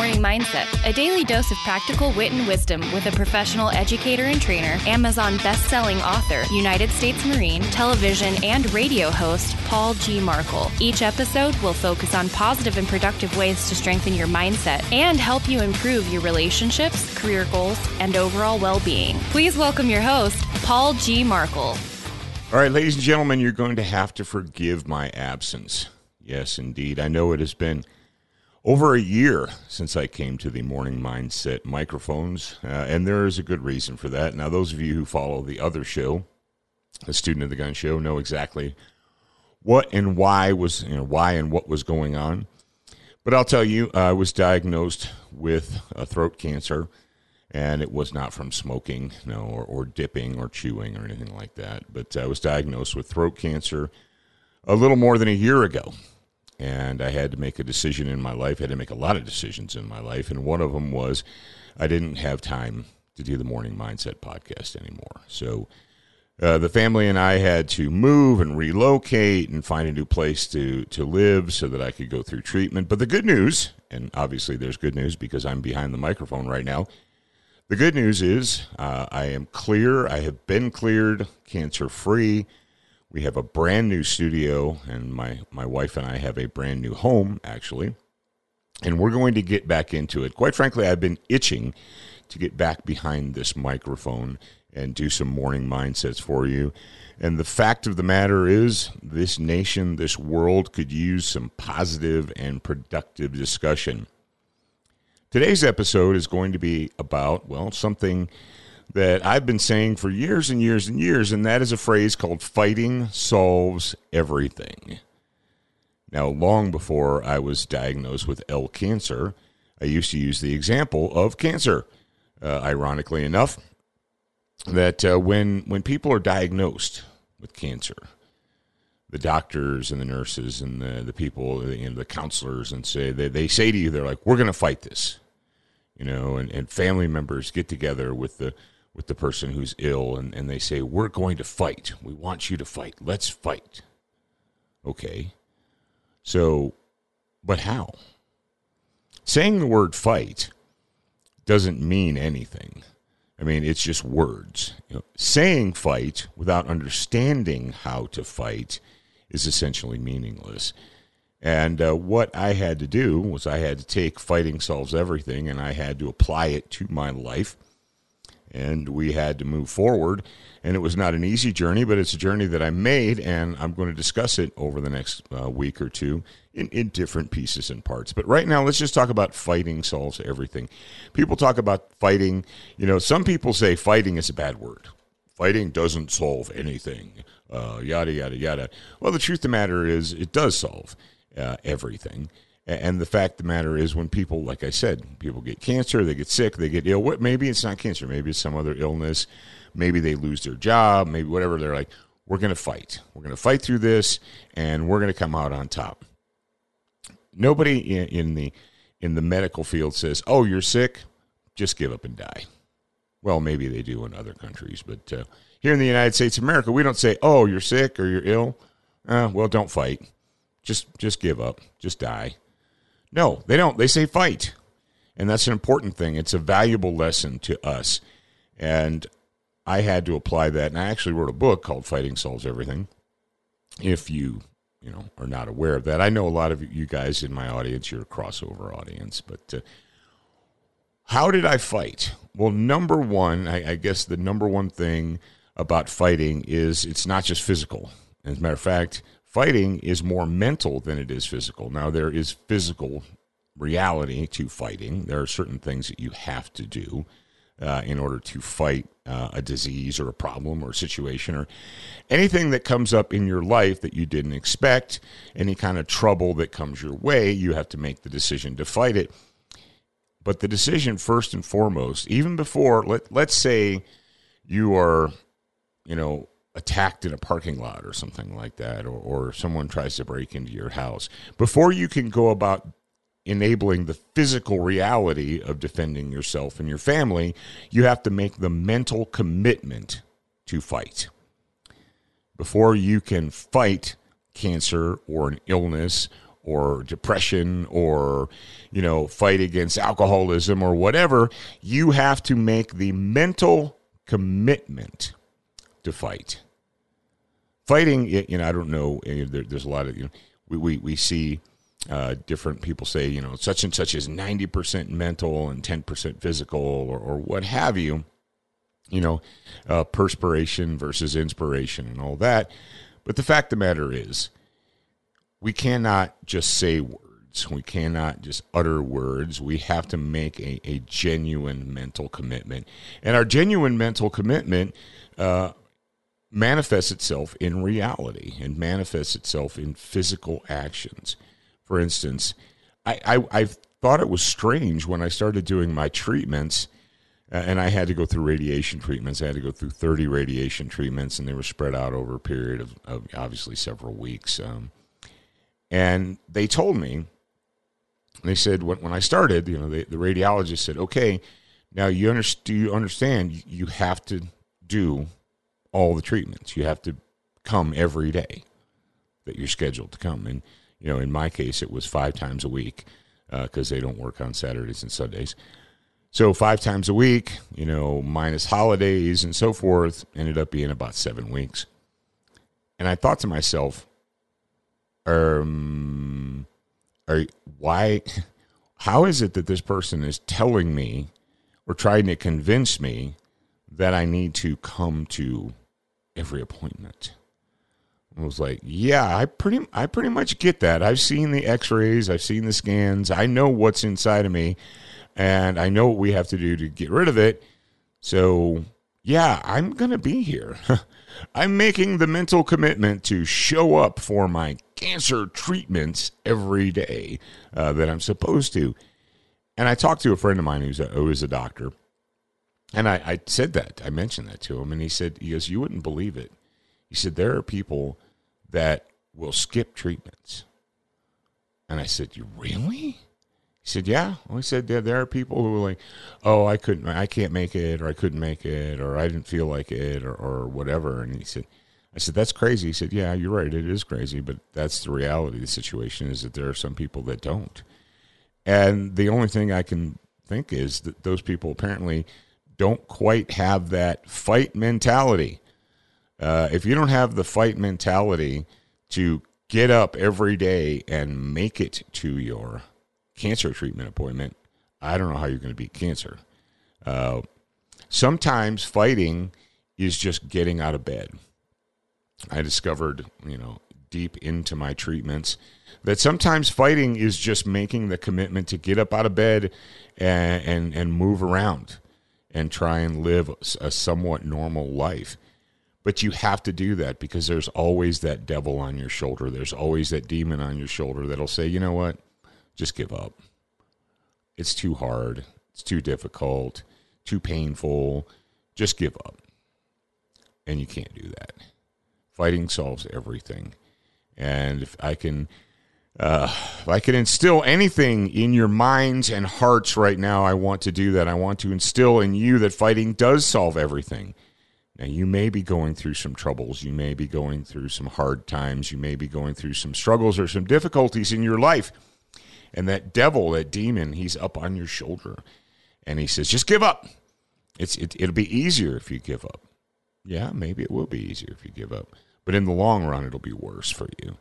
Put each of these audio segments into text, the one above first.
Morning Mindset, a daily dose of practical wit and wisdom with a professional educator and trainer, Amazon best-selling author, United States Marine, television and radio host Paul G. Markel. Each episode will focus on positive and productive ways to strengthen your mindset and help you improve your relationships, career goals, and overall well-being. Please welcome your host, Paul G. Markel. All right, ladies and gentlemen, you're going to have to forgive my absence. Yes, indeed. I know it has been over a year since I came to the Morning Mindset microphones, uh, and there is a good reason for that. Now, those of you who follow the other show, the Student of the Gun show, know exactly what and why was you know why and what was going on. But I'll tell you, I was diagnosed with a throat cancer, and it was not from smoking, no, or, or dipping or chewing or anything like that. But I was diagnosed with throat cancer a little more than a year ago and I had to make a decision in my life. I had to make a lot of decisions in my life, and one of them was I didn't have time to do the Morning Mindset podcast anymore. So uh, the family and I had to move and relocate and find a new place to to live so that I could go through treatment. But the good news, and obviously there's good news because I'm behind the microphone right now. The good news is uh, I am clear. I have been cleared, cancer free. We have a brand new studio, and my, my wife and I have a brand new home, actually. And we're going to get back into it. Quite frankly, I've been itching to get back behind this microphone and do some morning mindsets for you. And the fact of the matter is, this nation, this world could use some positive and productive discussion. Today's episode is going to be about, well, something that I've been saying for years and years and years, and that is a phrase called fighting solves everything. Now, long before I was diagnosed with L cancer, I used to use the example of cancer. Uh, ironically enough, that uh, when when people are diagnosed with cancer, the doctors and the nurses and the, the people and the counselors and say they, they say to you they're like we're going to fight this you know and, and family members get together with the with the person who's ill and, and they say, We're going to fight. We want you to fight. Let's fight. Okay. So, but how? Saying the word fight doesn't mean anything. I mean, it's just words. You know, saying fight without understanding how to fight is essentially meaningless. And uh, what I had to do was I had to take fighting solves everything and I had to apply it to my life and we had to move forward. And it was not an easy journey, but it's a journey that I made, and I'm going to discuss it over the next uh, week or two in, in different pieces and parts. But right now, let's just talk about fighting solves everything. People talk about fighting. You know, some people say fighting is a bad word. Fighting doesn't solve anything. Uh, yada yada yada. Well, the truth of the matter is, it does solve uh, everything. And the fact of the matter is, when people, like I said, people get cancer, they get sick, they get ill. What? Maybe it's not cancer. Maybe it's some other illness. Maybe they lose their job. Maybe whatever. They're like, we're going to fight. We're going to fight through this, and we're going to come out on top. Nobody in, in the in the medical field says, "Oh, you're sick, just give up and die." Well, maybe they do in other countries, but uh, here in the United States of America, we don't say, "Oh, you're sick or you're ill." Uh, well, don't fight. Just just give up. Just die. No, they don't. They say fight. And that's an important thing. It's a valuable lesson to us. And I had to apply that. And I actually wrote a book called Fighting Solves Everything. If you, you know, are not aware of that, I know a lot of you guys in my audience, you're a crossover audience. But uh, how did I fight? Well, number one, I, I guess the number one thing about fighting is it's not just physical. As a matter of fact, fighting is more mental than it is physical. Now, there is physical reality to fighting. There are certain things that you have to do uh, in order to fight uh, a disease or a problem or a situation or anything that comes up in your life that you didn't expect, any kind of trouble that comes your way, you have to make the decision to fight it. But the decision, first and foremost, even before, let, let's say you are, you know, attacked in a parking lot or something like that, or, or someone tries to break into your house, before you can go about enabling the physical reality of defending yourself and your family, you have to make the mental commitment to fight. Before you can fight cancer or an illness or depression or you know fight against alcoholism or whatever you have to make the mental commitment to fight fighting you know i don't know there's a lot of you know we, we, we see uh, different people say, you know, such and such is 90% mental and 10% physical or, or what have you, you know, uh, perspiration versus inspiration and all that. But the fact of the matter is, we cannot just say words. We cannot just utter words. We have to make a, a genuine mental commitment. And our genuine mental commitment uh, manifests itself in reality and manifests itself in physical actions for instance, I, I, I thought it was strange when I started doing my treatments, uh, and I had to go through radiation treatments. I had to go through 30 radiation treatments, and they were spread out over a period of, of obviously several weeks. Um, and they told me, they said when, when I started, you know, the, the radiologist said, okay, now you, under, you understand you have to do all the treatments. You have to come every day that you're scheduled to come. And you know, in my case, it was five times a week because uh, they don't work on Saturdays and Sundays. So five times a week, you know, minus holidays and so forth, ended up being about seven weeks. And I thought to myself, um, are why? How is it that this person is telling me or trying to convince me that I need to come to every appointment? I was like, yeah, I pretty I pretty much get that. I've seen the x-rays, I've seen the scans. I know what's inside of me and I know what we have to do to get rid of it. So, yeah, I'm going to be here. I'm making the mental commitment to show up for my cancer treatments every day uh, that I'm supposed to. And I talked to a friend of mine who's a, who is a doctor. And I, I said that. I mentioned that to him. And he said, he goes, You wouldn't believe it. He said, There are people that will skip treatments. And I said, You really? He said, Yeah. Well, he said, yeah, there are people who are like, Oh, I couldn't, I can't make it, or I couldn't make it, or I didn't feel like it, or, or whatever. And he said, I said, That's crazy. He said, Yeah, you're right. It is crazy, but that's the reality of the situation is that there are some people that don't. And the only thing I can think is that those people apparently don't quite have that fight mentality. Uh, if you don't have the fight mentality to get up every day and make it to your cancer treatment appointment, I don't know how you're going to beat cancer. Uh, sometimes fighting is just getting out of bed. I discovered, you know, deep into my treatments that sometimes fighting is just making the commitment to get up out of bed and and, and move around and try and live a somewhat normal life. But you have to do that because there's always that devil on your shoulder. There's always that demon on your shoulder that'll say, you know what? Just give up. It's too hard. It's too difficult, too painful. Just give up. And you can't do that. Fighting solves everything. And if I can. Uh, if I can instill anything in your minds and hearts right now, I want to do that. I want to instill in you that fighting does solve everything. Now, you may be going through some troubles. You may be going through some hard times. You may be going through some struggles or some difficulties in your life. And that devil, that demon, he's up on your shoulder. And he says, just give up. It's, it, it'll be easier if you give up. Yeah, maybe it will be easier if you give up. But in the long run, it'll be worse for you.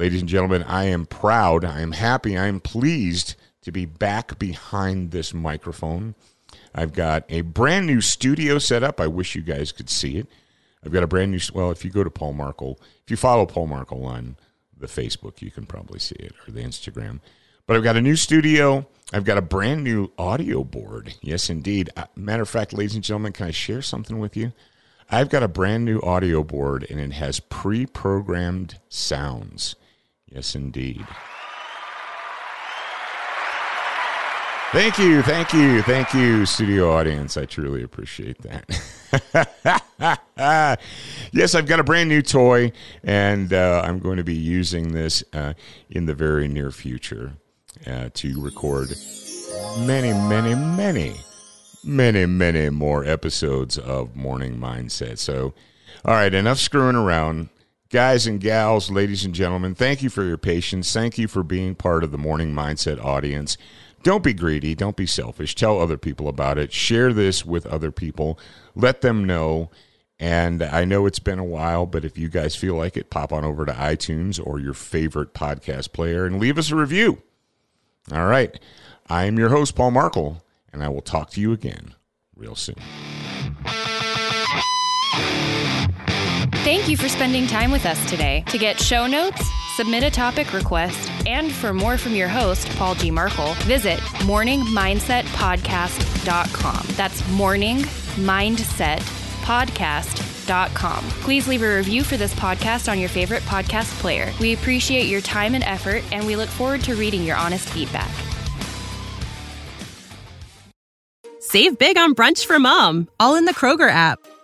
Ladies and gentlemen, I am proud, I am happy, I am pleased to be back behind this microphone. I've got a brand new studio set up. I wish you guys could see it. I've got a brand new, well, if you go to Paul Markel, if you follow Paul Markel on the Facebook, you can probably see it, or the Instagram. But I've got a new studio. I've got a brand new audio board. Yes, indeed. Uh, matter of fact, ladies and gentlemen, can I share something with you? I've got a brand new audio board and it has pre programmed sounds. Yes, indeed. Thank you, thank you, thank you, studio audience. I truly appreciate that. yes, I've got a brand new toy, and uh, I'm going to be using this uh, in the very near future uh, to record many, many, many, many, many more episodes of Morning Mindset. So, all right, enough screwing around. Guys and gals, ladies and gentlemen, thank you for your patience. Thank you for being part of the Morning Mindset audience. Don't be greedy. Don't be selfish. Tell other people about it. Share this with other people. Let them know. And I know it's been a while, but if you guys feel like it, pop on over to iTunes or your favorite podcast player and leave us a review. All right. I am your host, Paul Markel, and I will talk to you again real soon. Thank you for spending time with us today. To get show notes, submit a topic request, and for more from your host, Paul G. Markel, visit morningmindsetpodcast.com. That's morningmindsetpodcast.com. Please leave a review for this podcast on your favorite podcast player. We appreciate your time and effort, and we look forward to reading your honest feedback. Save big on brunch for mom, all in the Kroger app.